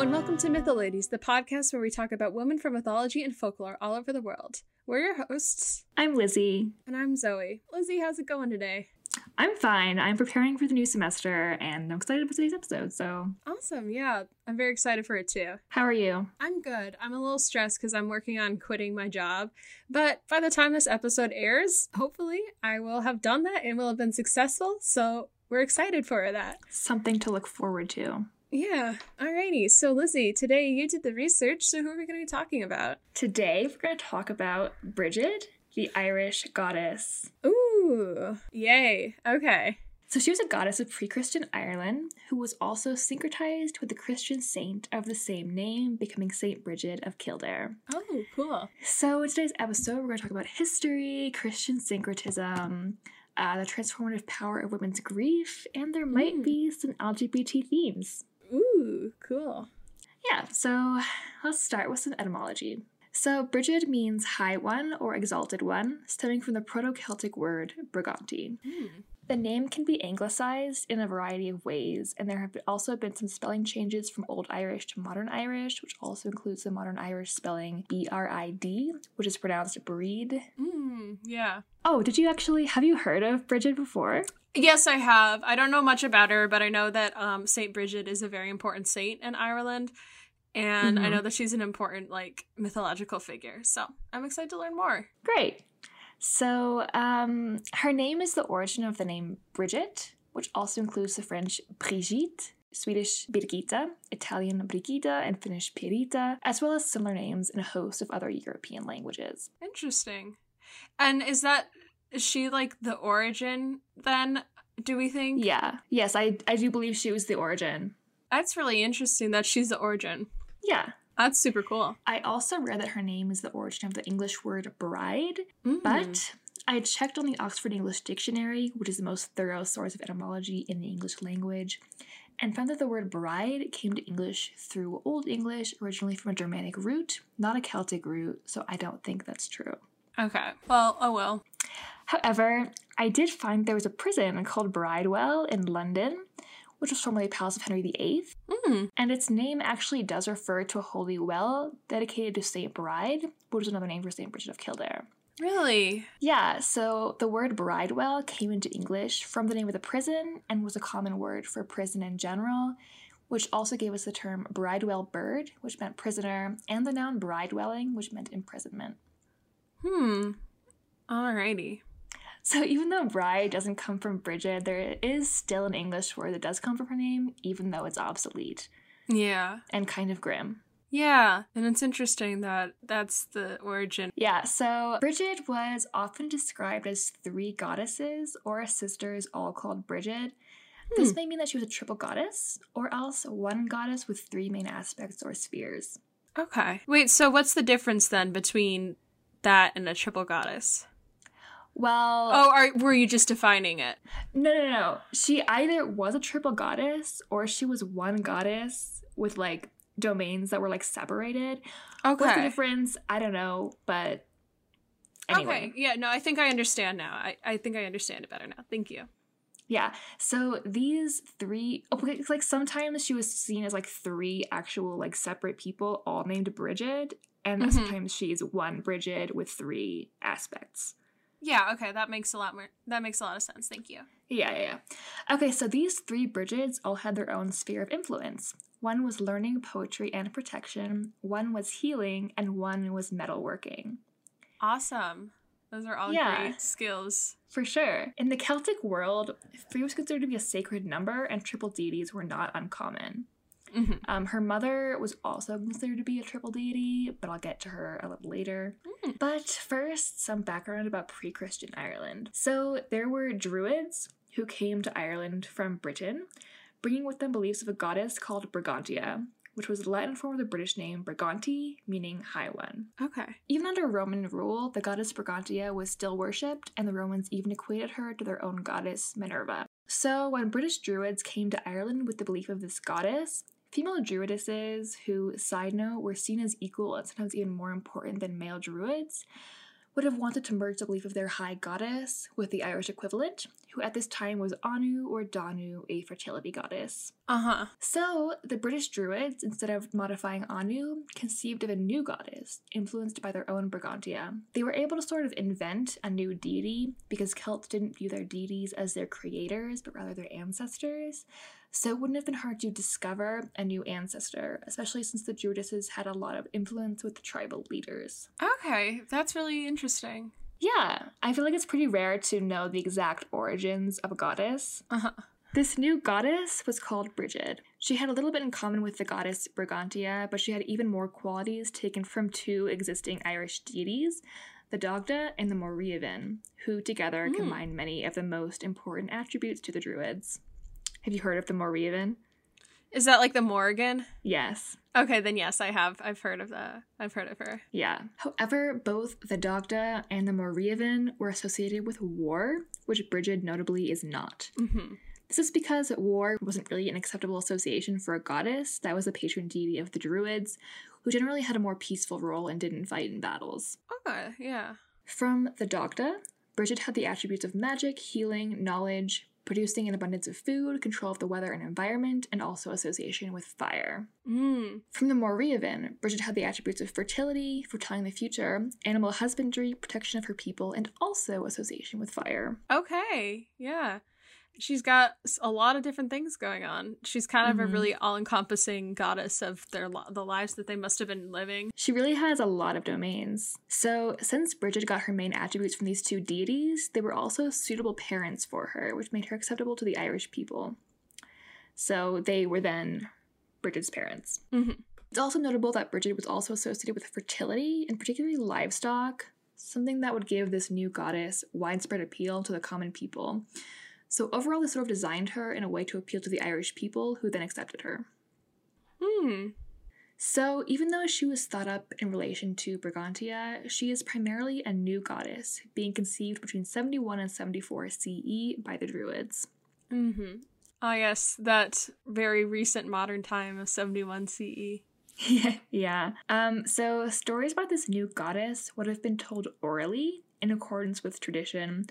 Hello, and welcome to Mytholadies, the podcast where we talk about women from mythology and folklore all over the world. We're your hosts, I'm Lizzie. and I'm Zoe. Lizzie, how's it going today? I'm fine. I'm preparing for the new semester and I'm excited for today's episode. So, Awesome, yeah. I'm very excited for it too. how are you? I'm good. I'm a little stressed because I'm working on quitting my job. But by the time this episode airs, hopefully I will have done that and will have been successful. So we're excited for that. Something to look forward to. Yeah. Alrighty. So, Lizzie, today you did the research. So, who are we going to be talking about? Today, we're going to talk about Bridget, the Irish goddess. Ooh. Yay. Okay. So, she was a goddess of pre Christian Ireland who was also syncretized with the Christian saint of the same name, becoming Saint Bridget of Kildare. Oh, cool. So, in today's episode, we're going to talk about history, Christian syncretism, uh, the transformative power of women's grief, and there might Mm. be some LGBT themes. Ooh, cool. Yeah, so let's start with some etymology. So, Brigid means high one or exalted one, stemming from the Proto Celtic word Briganti. The name can be anglicized in a variety of ways, and there have also been some spelling changes from Old Irish to Modern Irish, which also includes the Modern Irish spelling B R I D, which is pronounced breed. Mm, yeah. Oh, did you actually have you heard of Brigid before? Yes, I have. I don't know much about her, but I know that um, Saint Bridget is a very important saint in Ireland, and I Mhm. know that she's an important like mythological figure. So I'm excited to learn more. Great. So, um, her name is the origin of the name Bridget, which also includes the French Brigitte, Swedish Birgitta, Italian Brigida, and Finnish Pirita, as well as similar names in a host of other European languages. Interesting. And is that is she like the origin then? Do we think? Yeah. Yes, I, I do believe she was the origin. That's really interesting that she's the origin. Yeah. That's super cool. I also read that her name is the origin of the English word bride, Mm. But I checked on the Oxford English Dictionary, which is the most thorough source of etymology in the English language, and found that the word bride came to English through Old English, originally from a Germanic root, not a Celtic root, so I don't think that's true. okay. Well, oh well. However, I did find there was a prison called Bridewell in London, which was formerly a palace of Henry VIII, Mm. and its name actually does refer to a holy well dedicated to Saint Bride, which is another name for Saint Bridget of Kildare. Really? Yeah, so the word bridewell came into English from the name of the prison and was a common word for prison in general, which also gave us the term bridewell bird, which meant prisoner, and the noun bridewelling, which meant imprisonment. Hmm. Alrighty. So even though bride doesn't come from Bridget, there is still an English word that does come from her name, even though it's obsolete Yeah. and kind of grim. Yeah, and it's interesting that that's the origin. Yeah, so Bridget was often described as three goddesses or sisters, all called Bridget. This hmm. may mean that she was a triple goddess, or else one goddess with three main aspects or spheres. Okay. Wait, so what's the difference then between that and a triple goddess? Well, Oh, are, were you just defining it? no, no, no. She either was a triple goddess or she was one goddess with like domains that were like separated. Okay. What's the difference? I don't know, but anyway. Okay. Yeah, no, I think I understand now. I, I think I understand it better now. Thank you. Yeah. So these three, oh, okay, like sometimes she was seen as like three actual like separate people, all named Bridget, and Mhm. sometimes she's one Bridget with three aspects. Yeah, okay, that makes a lot more that makes a lot of sense. Thank you. Yeah, yeah, yeah. Okay, so these three Bridgets all had their own sphere of influence. One was learning, poetry, and protection. One was healing, and one was metalworking. Awesome. Those are all Yeah. great skills. For sure. In the Celtic world, three was considered to be a sacred number, and triple deities were not uncommon. Mhm. Um, her mother was also considered to be a triple deity, but I'll get to her a little later. Mm. But first, some background about pre Christian Ireland. So, there were Druids who came to Ireland from Britain, bringing with them beliefs of a goddess called Brigantia, which was the Latin form of the British name Briganti, meaning high one. Okay. Even under Roman rule, the goddess Brigantia was still worshipped, and the Romans even equated her to their own goddess Minerva. So, when British Druids came to Ireland with the belief of this goddess, female Druidesses, who, side note, were seen as equal and sometimes even more important than male Druids, would have wanted to merge the belief of their high goddess with the Irish equivalent, who at this time was Anu or Danu, a fertility goddess. Uh huh. So, the British Druids, instead of modifying Anu, conceived of a new goddess, influenced by their own Brigantia. They were able to sort of invent a new deity because Celts didn't view their deities as their creators, but rather their ancestors. So, it wouldn't have been hard to discover a new ancestor, especially since the Druidesses had a lot of influence with the tribal leaders. Okay, that's really interesting. Yeah, I feel like it's pretty rare to know the exact origins of a goddess. Uh huh. This new goddess was called Brigid. She had a little bit in common with the goddess Brigantia, but she had even more qualities taken from two existing Irish deities, the Dagda and the Morrievin, who together combine many of the most important attributes to the Druids. Have you heard of the Morrievin? Is that like the Morgan? Yes. Okay, then yes, I have. I've heard of the. I've heard of her. Yeah. However, both the Dagda and the Morrievin were associated with war, which Brigid notably is not. Mm-hmm. This is because war wasn't really an acceptable association for a goddess that was the patron deity of the Druids, who generally had a more peaceful role and didn't fight in battles. Okay, yeah. From the Dagda, Brigid had the attributes of magic, healing, knowledge, producing an abundance of food, control of the weather and environment, and also association with fire. Mm. From the Morrievin, Bridget had the attributes of fertility, foretelling the future, animal husbandry, protection of her people, and also association with fire. Okay, yeah. She's got a lot of different things going on. She's kind of Mhm. a really all-encompassing goddess of their li- the lives that they must have been living. She really has a lot of domains. So, since Bridget got her main attributes from these two deities, they were also suitable parents for her, which made her acceptable to the Irish people. So, they were then Bridget's parents. Mhm. It's also notable that Bridget was also associated with fertility, and particularly livestock, something that would give this new goddess widespread appeal to the common people. So, overall, they sort of designed her in a way to appeal to the Irish people, who then accepted her. Hmm. So, even though she was thought up in relation to Brigantia, she is primarily a new goddess, being conceived between 71 and 74 CE by the Druids. Mm-hmm. Ah, yes, that very recent modern time of 71 CE. yeah. Um, so, stories about this new goddess would have been told orally in accordance with tradition.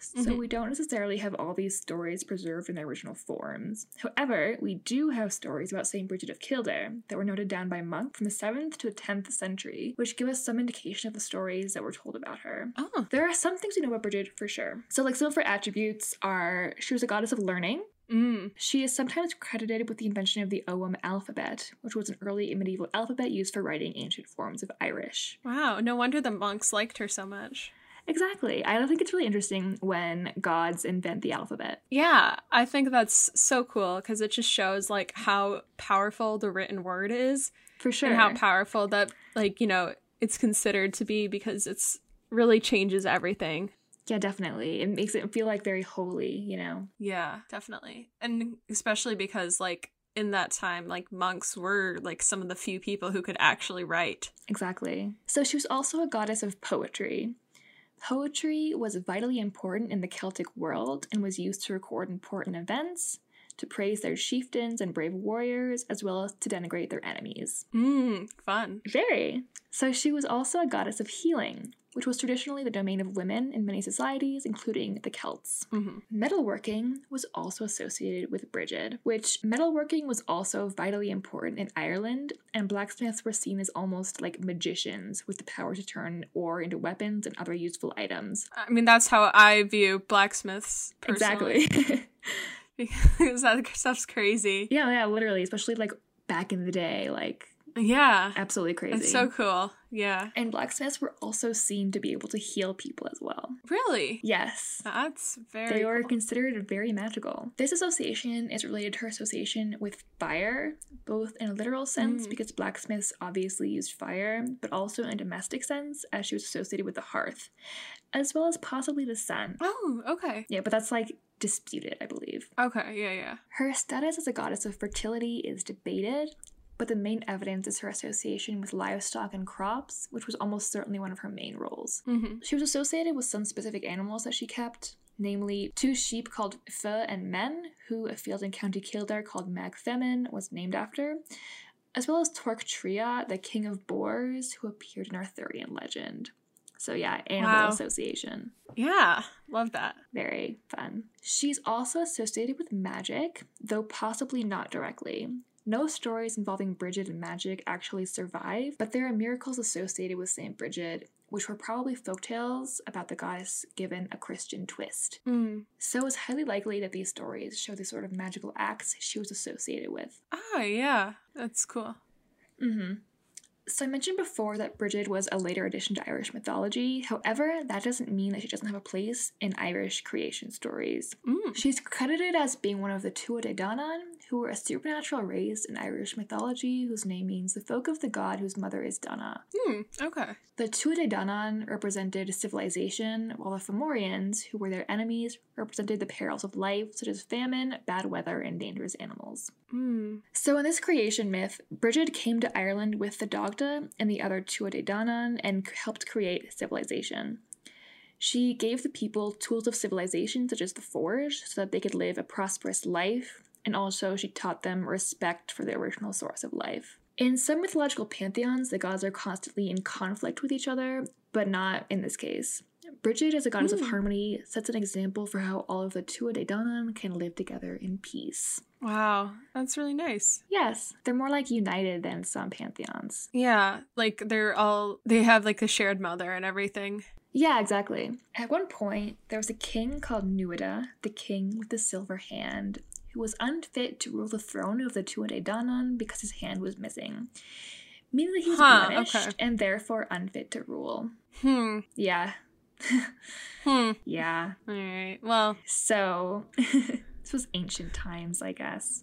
So, Mhm. we don't necessarily have all these stories preserved in their original forms. However, we do have stories about St. Bridget of Kildare that were noted down by monks from the 7th to the 10th century, which give us some indication of the stories that were told about her. Oh. There are some things we know about Bridget for sure. So, like, some of her attributes are she was a goddess of learning. Mm. She is sometimes credited with the invention of the Ogham alphabet, which was an early medieval alphabet used for writing ancient forms of Irish. Wow, no wonder the monks liked her so much. Exactly. I think it's really interesting when gods invent the alphabet. Yeah, I think that's so cool because it just shows like how powerful the written word is For sure. and how powerful that like, you know, it's considered to be because it's really changes everything. yeah, definitely. It makes it feel like very holy, you know? Yeah, definitely. And especially because like in that time like monks were like some of the few people who could actually write. Exactly. So she was also a goddess of poetry. Poetry was vitally important in the Celtic world and was used to record important events, to praise their chieftains and brave warriors, as well as to denigrate their enemies. Mm, fun. Very. So she was also a goddess of healing, which was traditionally the domain of women in many societies, including the Celts. hmm Metalworking was also associated with Brigid, which metalworking was also vitally important in Ireland, and blacksmiths were seen as almost like magicians with the power to turn ore into weapons and other useful items. I mean that's how I view blacksmiths personally. Exactly. because that stuff's crazy. yeah, yeah, literally, especially like back in the day, like Yeah. absolutely crazy. It's so cool. Yeah. and blacksmiths were also seen to be able to heal people as well. Really? Yes. That's very They were cool. considered very magical. This association is related to her association with fire, both in a literal sense, Mm. because blacksmiths obviously used fire, but also in a domestic sense, as she was associated with the hearth, as well as possibly the sun. Oh, okay. Yeah, but that's like disputed, I believe. Okay, yeah, yeah. Her status as a goddess of fertility is debated. But the main evidence is her association with livestock and crops, which was almost certainly one of her main roles. Mm-hmm. She was associated with some specific animals that she kept, namely two sheep called Fe and Men, who a field in County Kildare called Magfemin was named after, as well as Torc Tria, the king of boars, who appeared in Arthurian legend. So yeah, animal Wow. association. Yeah, love that. Very fun. She's also associated with magic, though possibly not directly. No stories involving Bridget and magic actually survive, but there are miracles associated with St. Bridget, which were probably folktales about the goddess given a Christian twist. Mm. So it's highly likely that these stories show the sort of magical acts she was associated with. Oh, yeah, that's cool. Mm-hmm. So I mentioned before that Bridget was a later addition to Irish mythology. However, that doesn't mean that she doesn't have a place in Irish creation stories. Mm. She's credited as being one of the Tuatha Dé Danann, who were a supernatural race in Irish mythology whose name means the folk of the god whose mother is Dana. Hmm. Okay. The Tuatha Dé Danann represented civilization, while the Fomorians, who were their enemies, represented the perils of life, such as famine, bad weather, and dangerous animals. Hmm. So in this creation myth, Bridget came to Ireland with the Dagda and the other Tuatha Dé Danann and helped create civilization. She gave the people tools of civilization such as the forge so that they could live a prosperous life, and also she taught them respect for the original source of life. In some mythological pantheons, the gods are constantly in conflict with each other, but not in this case. Bridget, as a goddess Hmm. of harmony, sets an example for how all of the Tuatha Dé Danann can live together in peace. Wow, that's really nice. Yes, they're more like united than some pantheons. Yeah, like they're all they have like a shared mother and everything. Yeah, exactly. At one point, there was a king called Nuada, the king with the silver hand, who was unfit to rule the throne of the Tuatha because his hand was missing. Meaning that he was Huh, blemished okay. and therefore unfit to rule. Hmm. Yeah, Hmm. yeah. All right. Well, So, this was ancient times, I guess.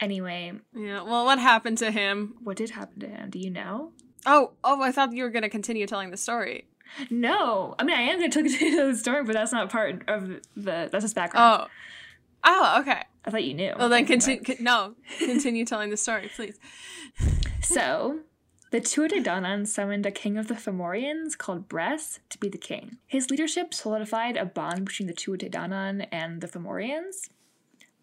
Anyway, yeah. Well, what happened to him? what did happen to him? Do you know? Oh, oh, I thought you were gonna continue telling the story. No, I mean I am going to continue you the story, but that's not part of the. That's his background. Oh. Oh, okay. I thought you knew. Well, then continue. right. no, continue telling the story, please. So, the Tuatha summoned a king of the Fomorians called Bress to be the king. His leadership solidified a bond between the Tuatha and the Fomorians,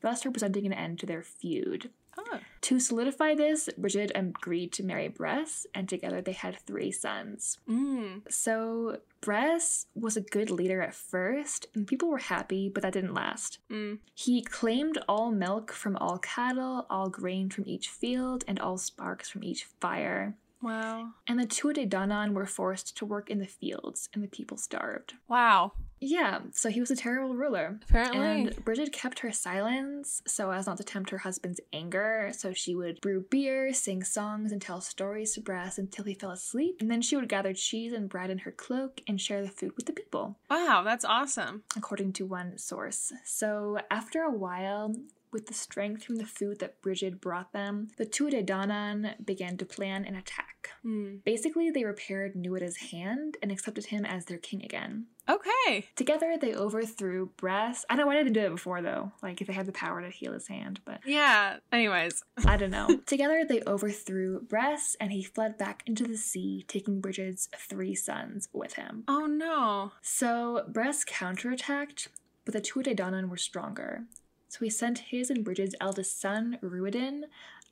thus representing an end to their feud. Oh. To solidify this, Bridget agreed to marry Bress, and together they had three sons. Mm. So, Bress was a good leader at first, and people were happy, but that didn't last. Mm. He claimed all milk from all cattle, all grain from each field, and all sparks from each fire. Wow. And the Tuatha Dé Danann were forced to work in the fields, and the people starved. Wow. Yeah, so he was a terrible ruler. Apparently. And Bridget kept her silence so as not to tempt her husband's anger. So she would brew beer, sing songs, and tell stories to Brass until he fell asleep. And then she would gather cheese and bread in her cloak and share the food with the people, wow, that's awesome. according to one source. So after a while, with the strength from the food that Bridget brought them, the Danann began to plan an attack. Mm. Basically, they repaired Nuada's hand and accepted him as their king again. Okay. Together, they overthrew Bress. I don't know why didn't do it before though. Like if they had the power to heal his hand, but Yeah. Anyways. I don't know. Together, they overthrew Bress, and he fled back into the sea, taking Bridget's three sons with him. Oh no. So Bress counterattacked, but the Tuatha Dé were stronger. So he sent his and Bridget's eldest son, Ruadin,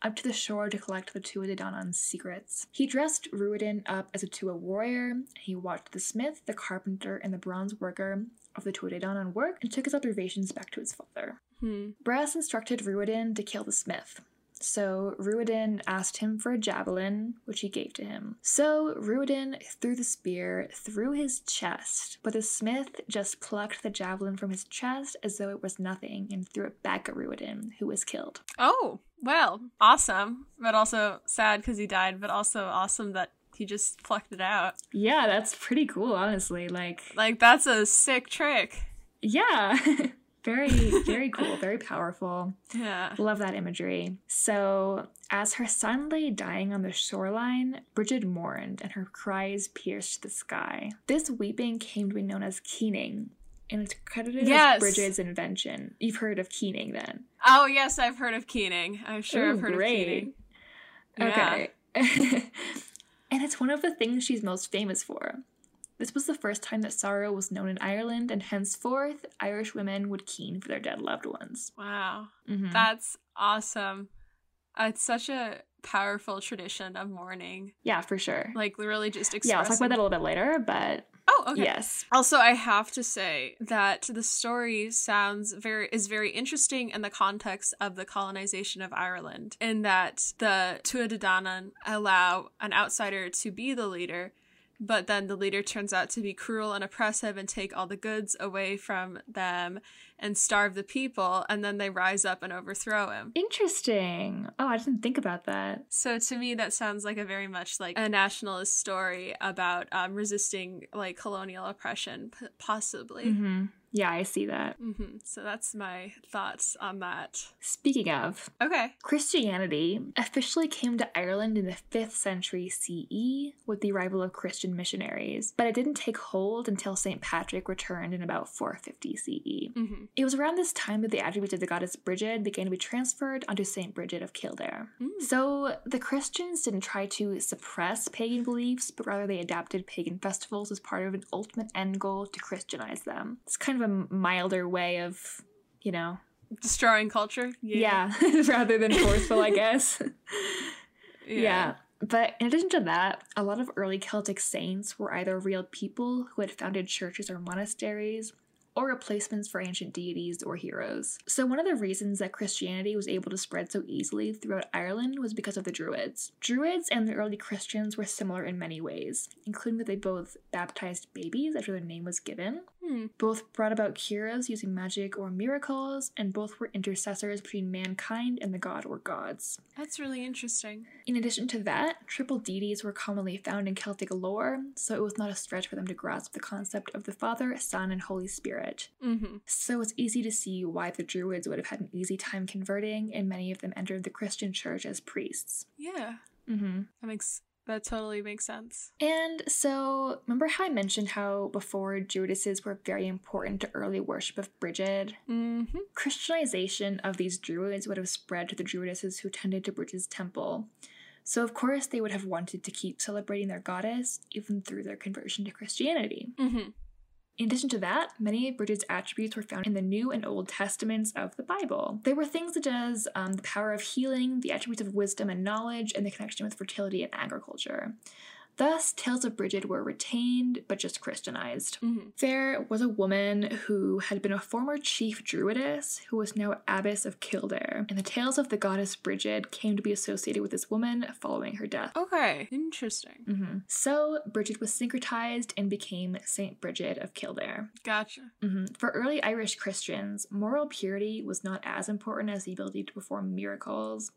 up to the shore to collect the Tuatha Dé Danann's secrets. He dressed Ruadin up as a Tua warrior, he watched the smith, the carpenter, and the bronze worker of the Tuatha Dé Danann work and took his observations back to his father. Hmm. Brass instructed Ruadin to kill the smith. So Ruadin asked him for a javelin, which he gave to him. So Ruadin threw the spear through his chest, but the smith just plucked the javelin from his chest as though it was nothing and threw it back at Ruadin, who was killed. Oh, well, awesome. But also sad because he died, but also awesome that he just plucked it out. Yeah, that's pretty cool, honestly. Like, Like, that's a sick trick. yeah. very, very cool, very powerful. Yeah. Love that imagery. So, as her son lay dying on the shoreline, Bridget mourned and her cries pierced the sky. This weeping came to be known as keening, and it's credited Yes. as Bridget's invention. You've heard of keening then. Oh, yes, I've heard of keening. I'm sure Ooh, I've heard great. of keening. Okay. and it's one of the things she's most famous for. This was the first time that sorrow was known in Ireland, and henceforth, Irish women would keen for their dead loved ones. Wow. Mhm. That's awesome. It's such a powerful tradition of mourning. yeah, for sure. Like literally just expressing. Yeah. I'll talk about that a little bit later, but Oh, okay. yes. Also, I have to say that the story sounds very is very interesting in the context of the colonization of Ireland, in that the Tuatha Dé Danann allow an outsider to be the leader, but then the leader turns out to be cruel and oppressive and take all the goods away from them and starve the people, and then they rise up and overthrow him. Interesting. Oh, I didn't think about that. So to me, that sounds like a very much like a nationalist story about um, resisting like colonial oppression, p- possibly. hmm Yeah, I see that. hmm So that's my thoughts on that. Speaking of, Okay. Christianity officially came to Ireland in the 5th century CE with the arrival of Christian missionaries, but it didn't take hold until St. Patrick returned in about 450 CE. hmm It was around this time that the attributes of the goddess Bridget began to be transferred onto St. Bridget of Kildare. Mm. So the Christians didn't try to suppress pagan beliefs, but rather they adapted pagan festivals as part of an ultimate end goal to Christianize them. It's kind of a milder way of, you know, Destroying culture. yeah, rather than forceful, I guess. yeah. But in addition to that, a lot of early Celtic saints were either real people who had founded churches or monasteries, or replacements for ancient deities or heroes. So, one of the reasons that Christianity was able to spread so easily throughout Ireland was because of the Druids. Druids and the early Christians were similar in many ways, including that they both baptized babies after their name was given, Hmm. both brought about cures using magic or miracles, and both were intercessors between mankind and the god or gods. That's really interesting. In addition to that, triple deities were commonly found in Celtic lore, so it was not a stretch for them to grasp the concept of the Father, Son, and Holy Spirit. hmm So it's easy to see why the Druids would have had an easy time converting, and many of them entered the Christian church as priests. Yeah. Mm-hmm. That makes that totally makes sense. And so, remember how I mentioned how before Druidesses were very important to early worship of Bridget? hmm Christianization of these Druids would have spread to the Druidesses who tended to Bridget's temple. So, of course, they would have wanted to keep celebrating their goddess even through their conversion to Christianity. hmm In addition to that, many of Bridget's attributes were found in the New and Old Testaments of the Bible. They were things such as um, the power of healing, the attributes of wisdom and knowledge, and the connection with fertility and agriculture. Thus, tales of Bridget were retained but just Christianized. hmm There was a woman who had been a former chief druidess who was now abbess of Kildare, and the tales of the goddess Bridget came to be associated with this woman following her death. Okay. Interesting. Mhm. So, Bridget was syncretized and became Saint Bridget of Kildare. Gotcha. Mhm. For early Irish Christians, moral purity was not as important as the ability to perform miracles.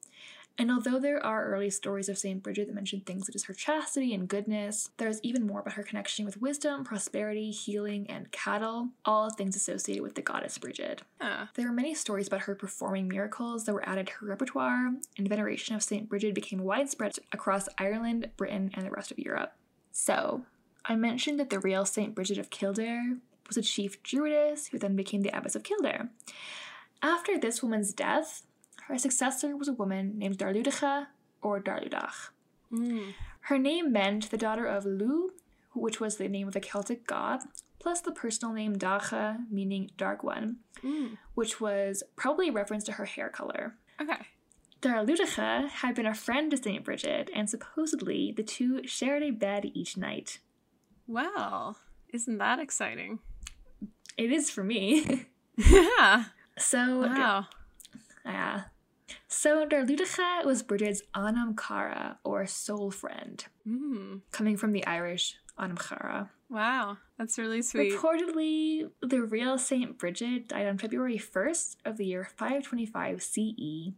And although there are early stories of St. Bridget that mention things such as her chastity and goodness, there is even more about her connection with wisdom, prosperity, healing, and cattle, all things associated with the goddess Bridget. Huh. There are many stories about her performing miracles that were added to her repertoire, and veneration of St. Bridget became widespread across Ireland, Britain, and the rest of Europe. So, I mentioned that the real St. Bridget of Kildare was a chief druidess who then became the abbess of Kildare. After this woman's death, her successor was a woman named Darludacha or Darludach. Mm. Her name meant the daughter of Lu, which was the name of a Celtic god, plus the personal name Dacha, meaning dark one, Mm. which was probably a reference to her hair color. Okay. Darludacha had been a friend to St. Bridget, and supposedly the two shared a bed each night. Well, isn't that exciting? It is for me. Yeah. so, Wow. yeah. So Darludacha was Bridget's Anam Cara, or soul friend, Mm. coming from the Irish Anam Cara. Wow. That's really sweet. Reportedly, the real Saint Bridget died on February 1st of the year 525 CE,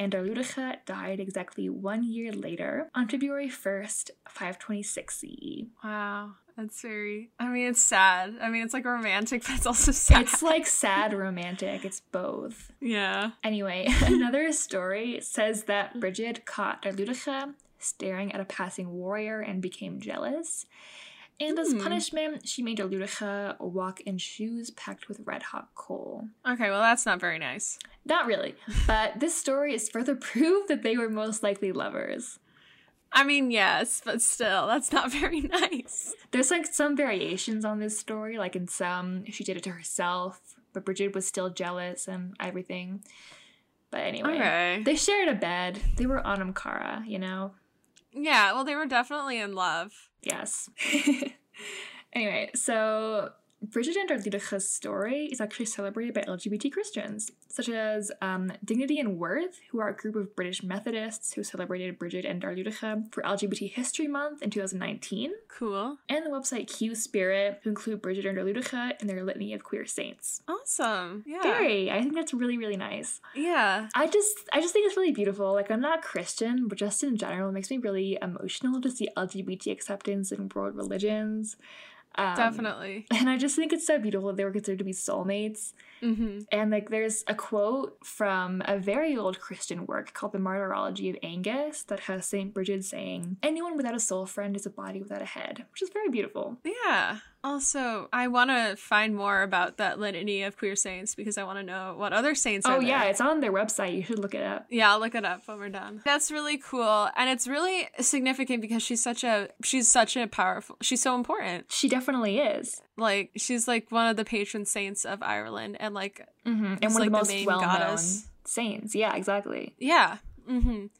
and Darludacha died exactly one year later on February 1st, 526 CE. Wow. That's very. I mean, it's sad. I mean, it's like romantic, but it's also sad. It's like sad romantic, it's both. yeah. Anyway, another story says that Bridget caught Darludacha staring at a passing warrior and became jealous. And as Hmm. punishment, she made Erludige walk in shoes packed with red hot coal. Okay, well, that's not very nice. Not really, but this story is further proof that they were most likely lovers. I mean, yes, but still, that's not very nice. There's like some variations on this story, like in some, she did it to herself, but Bridget was still jealous and everything. But anyway, Okay. they shared a bed. They were Anam Cara, you know? Yeah, well, they were definitely in love. Yes. anyway, so Bridget and Erludige's story is actually celebrated by LGBT Christians, such as um, Dignity and Worth, who are a group of British Methodists who celebrated Bridget and Darludige for LGBT History Month in 2019, Cool. and the website Q Spirit, who include Bridget and Darludige in their litany of queer saints. Awesome. Yeah. Very, I think that's really, really nice. Yeah. I just, I just think it's really beautiful. Like, I'm not Christian, but just in general, it makes me really emotional to see LGBT acceptance in world religions. Um, Definitely. and I just think it's so beautiful that they were considered to be soulmates. Mm-hmm. And like, there's a quote from a very old Christian work called the Martyrology of Angus that has Saint Bridget saying, "Anyone without a soul friend is a body without a head," which is very beautiful. Yeah. Also, I want to find more about that litany of queer saints because I want to know what other saints are Oh yeah, it's on their website. You should look it up. Yeah, I'll look it up when we're done. That's really cool. And it's really significant because she's such a she's such a powerful she's so important. She definitely is. Like she's like one of the patron saints of Ireland and like hmm And one like of the most well-known goddess. saints. Yeah, exactly. yeah. Mhm.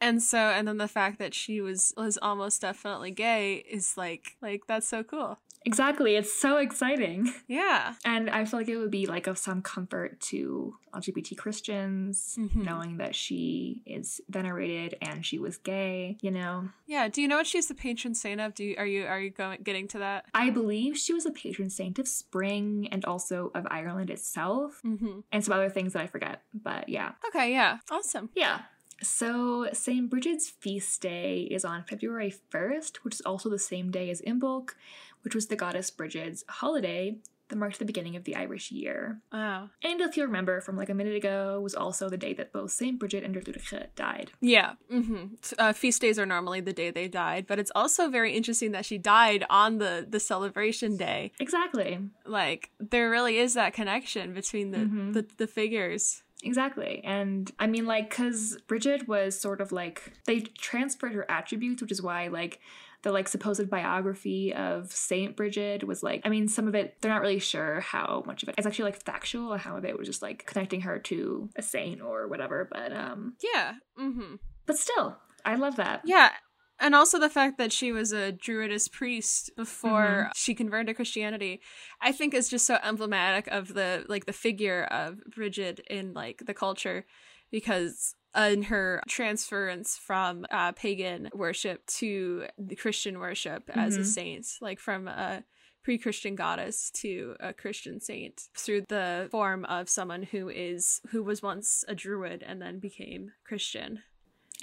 And so and then the fact that she was was almost definitely gay is like like that's so cool. Exactly. It's so exciting. Yeah. And I feel like it would be like of some comfort to LGBT Christians Mhm. knowing that she is venerated and she was gay, you know. Yeah, do you know what she's the patron saint of? Do you are you are you going getting to that? I believe she was a patron saint of spring and also of Ireland itself Mhm. and some other things that I forget. But yeah. Okay, yeah. Awesome. Yeah. So St. Bridget's feast day is on February 1st, which is also the same day as Imbolc, which was the goddess Bridget's holiday that marked the beginning of the Irish year. Wow. And if you remember from like a minute ago, was also the day that both St. Bridget and Erludige died. Yeah. hmm Uh, feast days are normally the day they died, but it's also very interesting that she died on the the celebration day. Exactly. Like there really is that connection between the Mhm. the, the figures. Exactly. And I mean, like, because Bridget was sort of like, they transferred her attributes, which is why, like, the like supposed biography of Saint Bridget was like I mean some of it they're not really sure how much of it it's actually like factual and how of it was just like connecting her to a saint or whatever but um Yeah. hmm but still I love that Yeah. And also the fact that she was a Druidist priest before she converted to Christianity, I think is just so emblematic of the like the figure of Bridget in like the culture, because in her transference from uh, pagan worship to the Christian worship as a Mhm. saint, like from a pre-Christian goddess to a Christian saint through the form of someone who is who was once a druid and then became Christian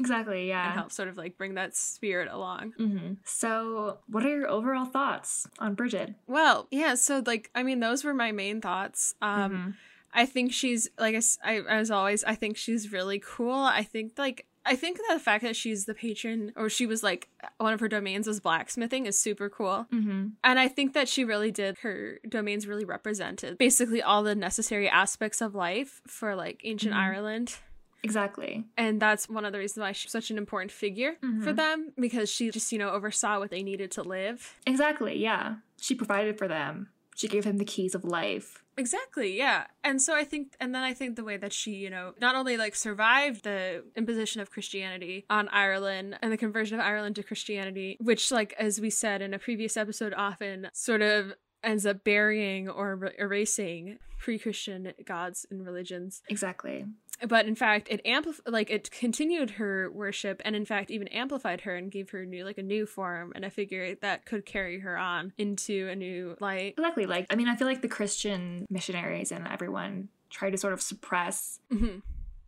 exactly yeah. and help sort of like bring that spirit along. hmm so what are your overall thoughts on Bridget Well, yeah, so like I mean those were my main thoughts. Um Mhm. I think she's like I, as always I think she's really cool. I think like I think that the fact that she's the patron or she was like one of her domains was blacksmithing is super cool. mm-hmm. And I think that she really did her domains really represented basically all the necessary aspects of life for like ancient Mhm. Ireland. Exactly And that's one of the reasons why she's such an important figure for Mhm. them because she just, you know, oversaw what they needed to live. exactly yeah she provided for them she gave them the keys of life Exactly, yeah. And so I think, and then I think the way that she, you know, not only like survived the imposition of Christianity on Ireland and the conversion of Ireland to Christianity, which, like, as we said in a previous episode, often sort of ends up burying or er- erasing pre-Christian gods and religions. exactly But in fact, it amplified, like, it continued her worship, and in fact, even amplified her and gave her new, like, a new form and a figure that could carry her on into a new light. Exactly. Like, I mean, I feel like the Christian missionaries and everyone tried to sort of suppress, hmm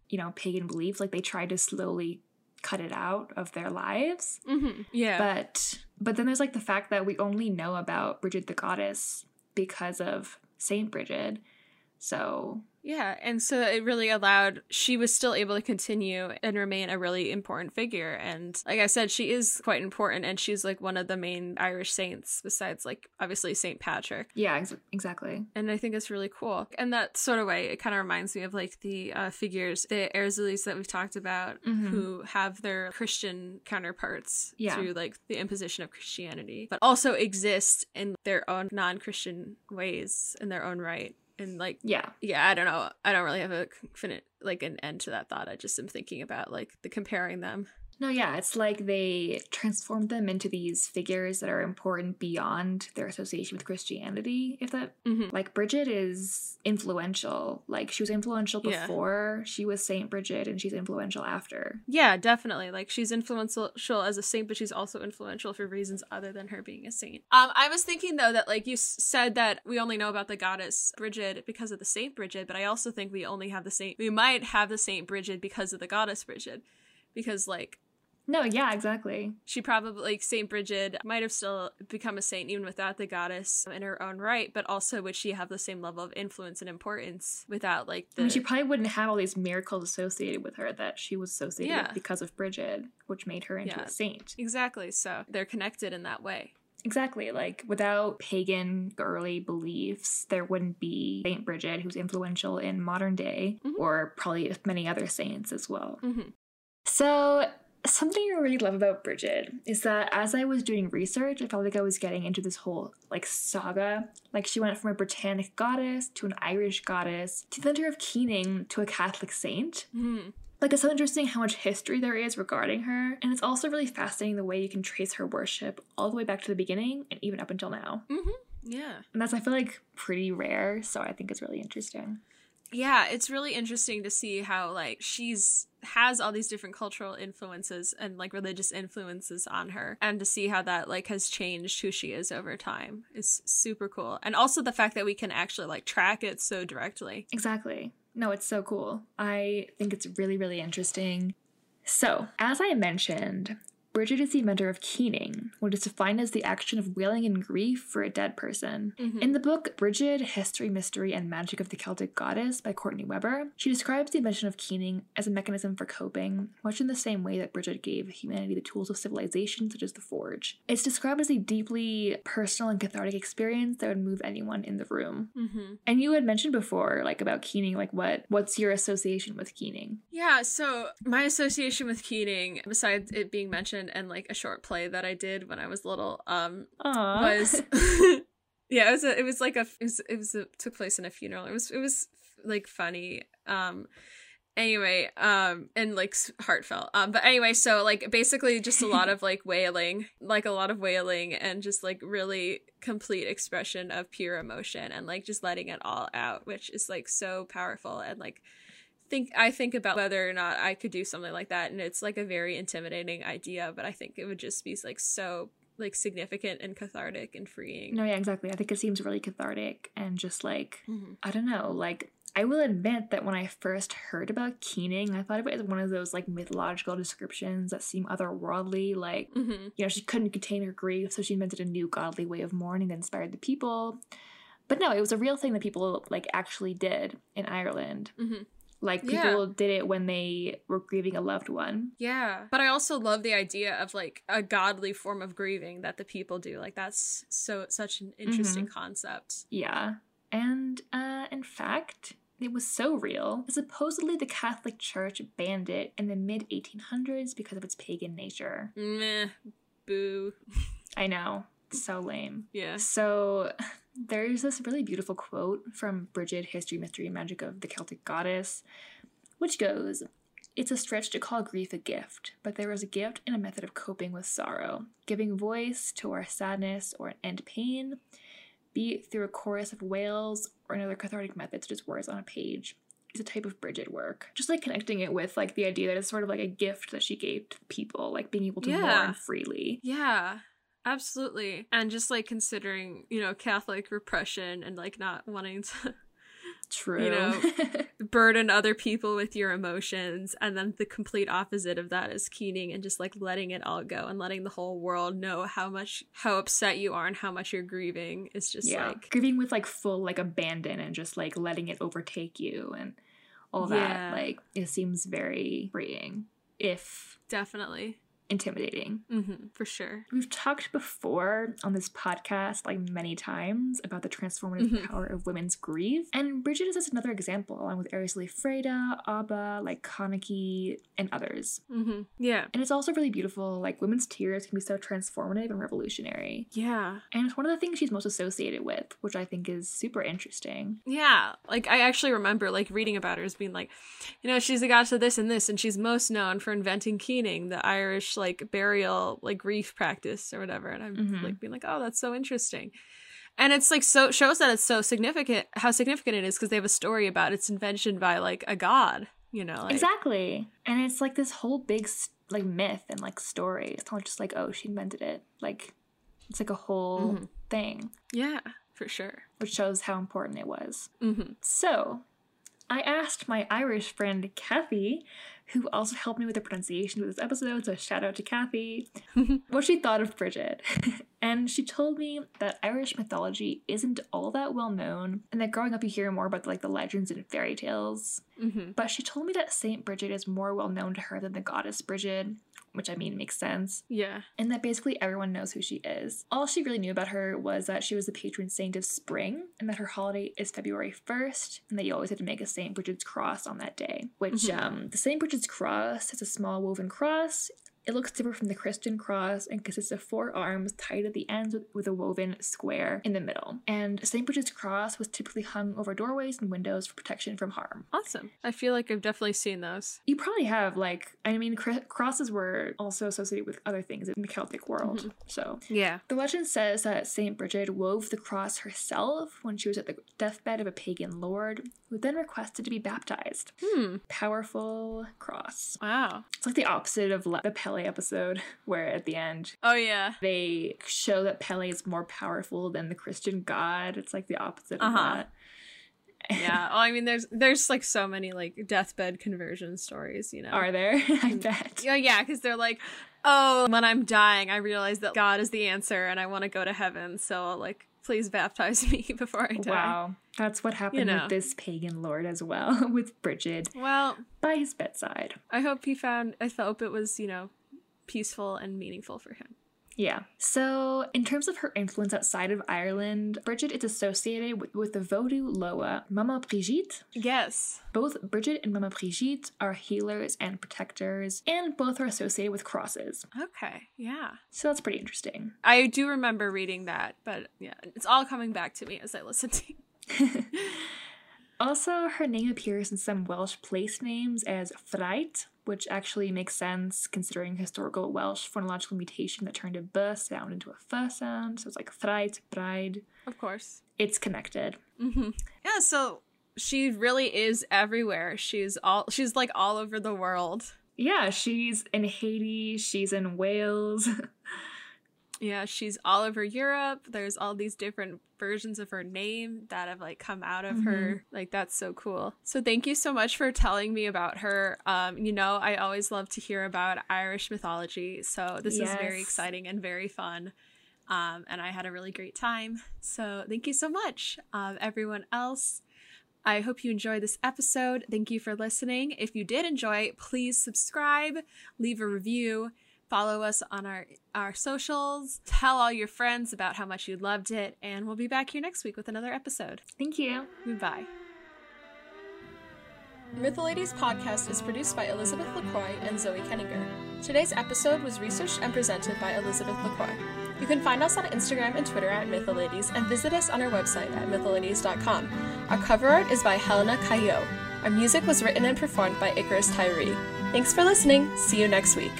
you know, pagan beliefs. Like, they tried to slowly cut it out of their lives. hmm Yeah. But, but then there's like the fact that we only know about Bridget the goddess because of Saint Bridget. So Yeah, and so it really allowed she was still able to continue and remain a really important figure. And like I said, she is quite important, and she's like one of the main Irish saints besides like obviously Saint Patrick. Yeah, ex- exactly. And I think it's really cool. And that sort of way, it kind of reminds me of like the uh, figures, the Erzulis that we've talked about, Mhm. who have their Christian counterparts Yeah. through like the imposition of Christianity, but also exist in their own non-Christian ways in their own right. And like Yeah. yeah, I don't know. I don't really have a finite like an end to that thought. I just am thinking about like the comparing them. No, yeah, it's like they transformed them into these figures that are important beyond their association with Christianity. If that, Mhm. like, Bridget is influential. Like, she was influential Yeah. before she was Saint Bridget, and she's influential after. Yeah, definitely. Like she's influential as a saint, but she's also influential for reasons other than her being a saint. Um, I was thinking though that like you said that we only know about the goddess Bridget because of the Saint Bridget, but I also think we only have the saint. We might have the Saint Bridget because of the goddess Bridget, because like No, yeah, exactly. she probably like Saint Bridget might have still become a saint even without the goddess in her own right, but also would she have the same level of influence and importance without like I the mean, she probably wouldn't have all these miracles associated with her that she was associated Yeah. with because of Bridget, which made her into Yeah. a saint. exactly. So they're connected in that way. Exactly. Like without pagan early beliefs, there wouldn't be Saint Bridget, who's influential in modern day, Mhm. or probably many other saints as well. hmm So, something I really love about Bridget is that as I was doing research, I felt like I was getting into this whole like saga. Like she went from a Britannic goddess to an Irish goddess to the center of Keening to a Catholic saint. hmm Like it's so interesting how much history there is regarding her, and it's also really fascinating the way you can trace her worship all the way back to the beginning and even up until now. Yeah. And that's I feel like pretty rare, so I think it's really interesting. Yeah, it's really interesting to see how like she's has all these different cultural influences and like religious influences on her and to see how that like has changed who she is over time is super cool. And also the fact that we can actually like track it so directly. Exactly. No, it's so cool. I think it's really, really interesting. So, as I mentioned, Bridget is the inventor of keening, which is defined as the action of wailing in grief for a dead person. Mhm. In the book Bridget, History, Mystery, and Magic of the Celtic Goddess by Courtney Weber, she describes the invention of keening as a mechanism for coping, much in the same way that Bridget gave humanity the tools of civilization, such as the forge. It's described as a deeply personal and cathartic experience that would move anyone in the room. Mhm. And you had mentioned before, like about keening, like what what's your association with keening? Yeah, so my association with Keening, besides it being mentioned and like a short play that I did when I was little, um, Aww. was yeah, it was a, it was like a it was it was a, took place in a funeral. It was it was like funny. Um, anyway, um, and like heartfelt. Um, but anyway, so like basically just a lot of like wailing, like a lot of wailing, and just like really complete expression of pure emotion and like just letting it all out, which is like so powerful and like think I think about whether or not I could do something like that and it's like a very intimidating idea, but I think it would just be like so like significant and cathartic and freeing. no, yeah, exactly. I think it seems really cathartic and just like Mhm. I don't know, like I will admit that when I first heard about keening, I thought of it as one of those like mythological descriptions that seem otherworldly, like Mhm. you know, she couldn't contain her grief, so she invented a new godly way of mourning that inspired the people. But no, it was a real thing that people like actually did in Ireland. Mhm. Like Yeah. people did it when they were grieving a loved one. Yeah. But I also love the idea of like a godly form of grieving that the people do. Like that's so such an interesting concept. Yeah. And uh, in fact, it was so real. Supposedly, the Catholic Church banned it in the mid 1800s because of its pagan nature. Meh. Boo. I know. So lame. Yeah. So, there's this really beautiful quote from Bridget, History, Mystery, and Magic of the Celtic Goddess, which goes It's a stretch to call grief a gift, but there is a gift in a method of coping with sorrow, giving voice to our sadness or end pain, be it through a chorus of wails or another cathartic method such as words on a page. Is a type of Bridget work. Just like connecting it with like the idea that it's sort of like a gift that she gave to people, like being able to Yeah. mourn freely. Yeah. Absolutely. And just like considering, you know, Catholic repression and like not wanting to True. You know, burden other people with your emotions. And then the complete opposite of that is keening and just like letting it all go and letting the whole world know how much, how upset you are and how much you're grieving. It's just yeah. like grieving with like full like abandon and just like letting it overtake you and all Yeah. that. Like it seems very freeing, if definitely. Intimidating. hmm for sure. We've talked before on this podcast, like many times, about the transformative Mhm. power of women's grief. And Bridget is just another example, along with Erzulie Freda, Abba, like Kaneki, and others. hmm Yeah. And it's also really beautiful. Like, women's tears can be so transformative and revolutionary. Yeah. And it's one of the things she's most associated with, which I think is super interesting. Yeah, like I actually remember like reading about her as being like, you know, she's a goddess of this and this, and she's most known for inventing keening, the Irish like burial like grief practice or whatever. And I'm Mhm. like being like, oh, that's so interesting. And it's like so shows that it's so significant how significant it is because they have a story about its invention by like a god, you know, like, exactly. And it's like this whole big, like, myth and, like, story. It's not just like, oh, she invented it. Like, it's like a whole Mhm. thing, Yeah, for sure. which shows how important it was. hmm So, I asked my Irish friend Kathy, who also helped me with the pronunciation of this episode, so shout out to Kathy, what she thought of Bridget. and she told me that Irish mythology isn't all that well known, and that growing up you hear more about like the legends and fairy tales. hmm But she told me that Saint Bridget is more well known to her than the goddess Bridget, which I mean makes sense Yeah. and that basically everyone knows who she is. All she really knew about her was that she was the patron saint of spring, and that her holiday is February 1st, and that you always had to make a St. Bridget's cross on that day. Which, Mhm. um, the St. Bridget's cross is a small woven cross. It looks different from the Christian cross and consists of four arms tied at the ends with, a woven square in the middle. And St. Bridget's cross was typically hung over doorways and windows for protection from harm. Awesome. I feel like I've definitely seen those. You probably have, like, I mean, cr- crosses were also associated with other things in the Celtic world. So Yeah. the legend says that Saint Bridget wove the cross herself when she was at the deathbed of a pagan lord, who then requested to be baptized. Hmm. Powerful cross. Wow. It's like the opposite of Le- the Pele episode, where at the end Oh yeah. they show that Pele is more powerful than the Christian god. It's like the opposite of Uh-huh. that. Yeah. Well, I mean, there's there's like so many like deathbed conversion stories, you know. Are there? I bet. Yeah, yeah, because they're like, oh, when I'm dying, I realize that God is the answer, and I want to go to heaven. So, like, please baptize me before I die. Wow. That's what happened know. with this pagan lord as well, with Bridget Well, by his bedside. I hope he found. I hope it was, you know, peaceful and meaningful for him. Yeah. So, in terms of her influence outside of Ireland, Bridget is associated with, with the Vodou Loa, Mama Brigitte. Yes. Both Bridget and Mama Brigitte are healers and protectors, and both are associated with crosses. Okay. Yeah. So, that's pretty interesting. I do remember reading that, but yeah, it's all coming back to me as I listen to. You. Also, her name appears in some Welsh place names as Ffraid, which actually makes sense considering historical Welsh phonological mutation that turned a b sound into a f sound. So it's like Ffraid, Bride. Of course. It's connected. hmm Yeah. So she really is everywhere. She's all. She's like all over the world. Yeah, she's in Haiti, she's in Wales. Yeah, she's all over Europe. There's all these different versions of her name that have like come out of her. Like that's so cool. So thank you so much for telling me about her. Um, you know, I always love to hear about Irish mythology. So this is very exciting and very fun. Um, and I had a really great time. So thank you so much. Um, everyone else. I hope you enjoyed this episode. Thank you for listening. If you did enjoy, please subscribe, leave a review, follow us on our our socials, tell all your friends about how much you loved it, and we'll be back here next week with another episode. Thank you. Goodbye. Mytholadies podcast is produced by Elizabeth LaCroix and Zoe Kenninger. Today's episode was researched and presented by Elizabeth LaCroix. You can find us on Instagram and Twitter at Mytholadies and visit us on our website at mytholadies.com. Our cover art is by Helena Caillot. Our music was written and performed by Icarus Tyree. Thanks for listening. See you next week.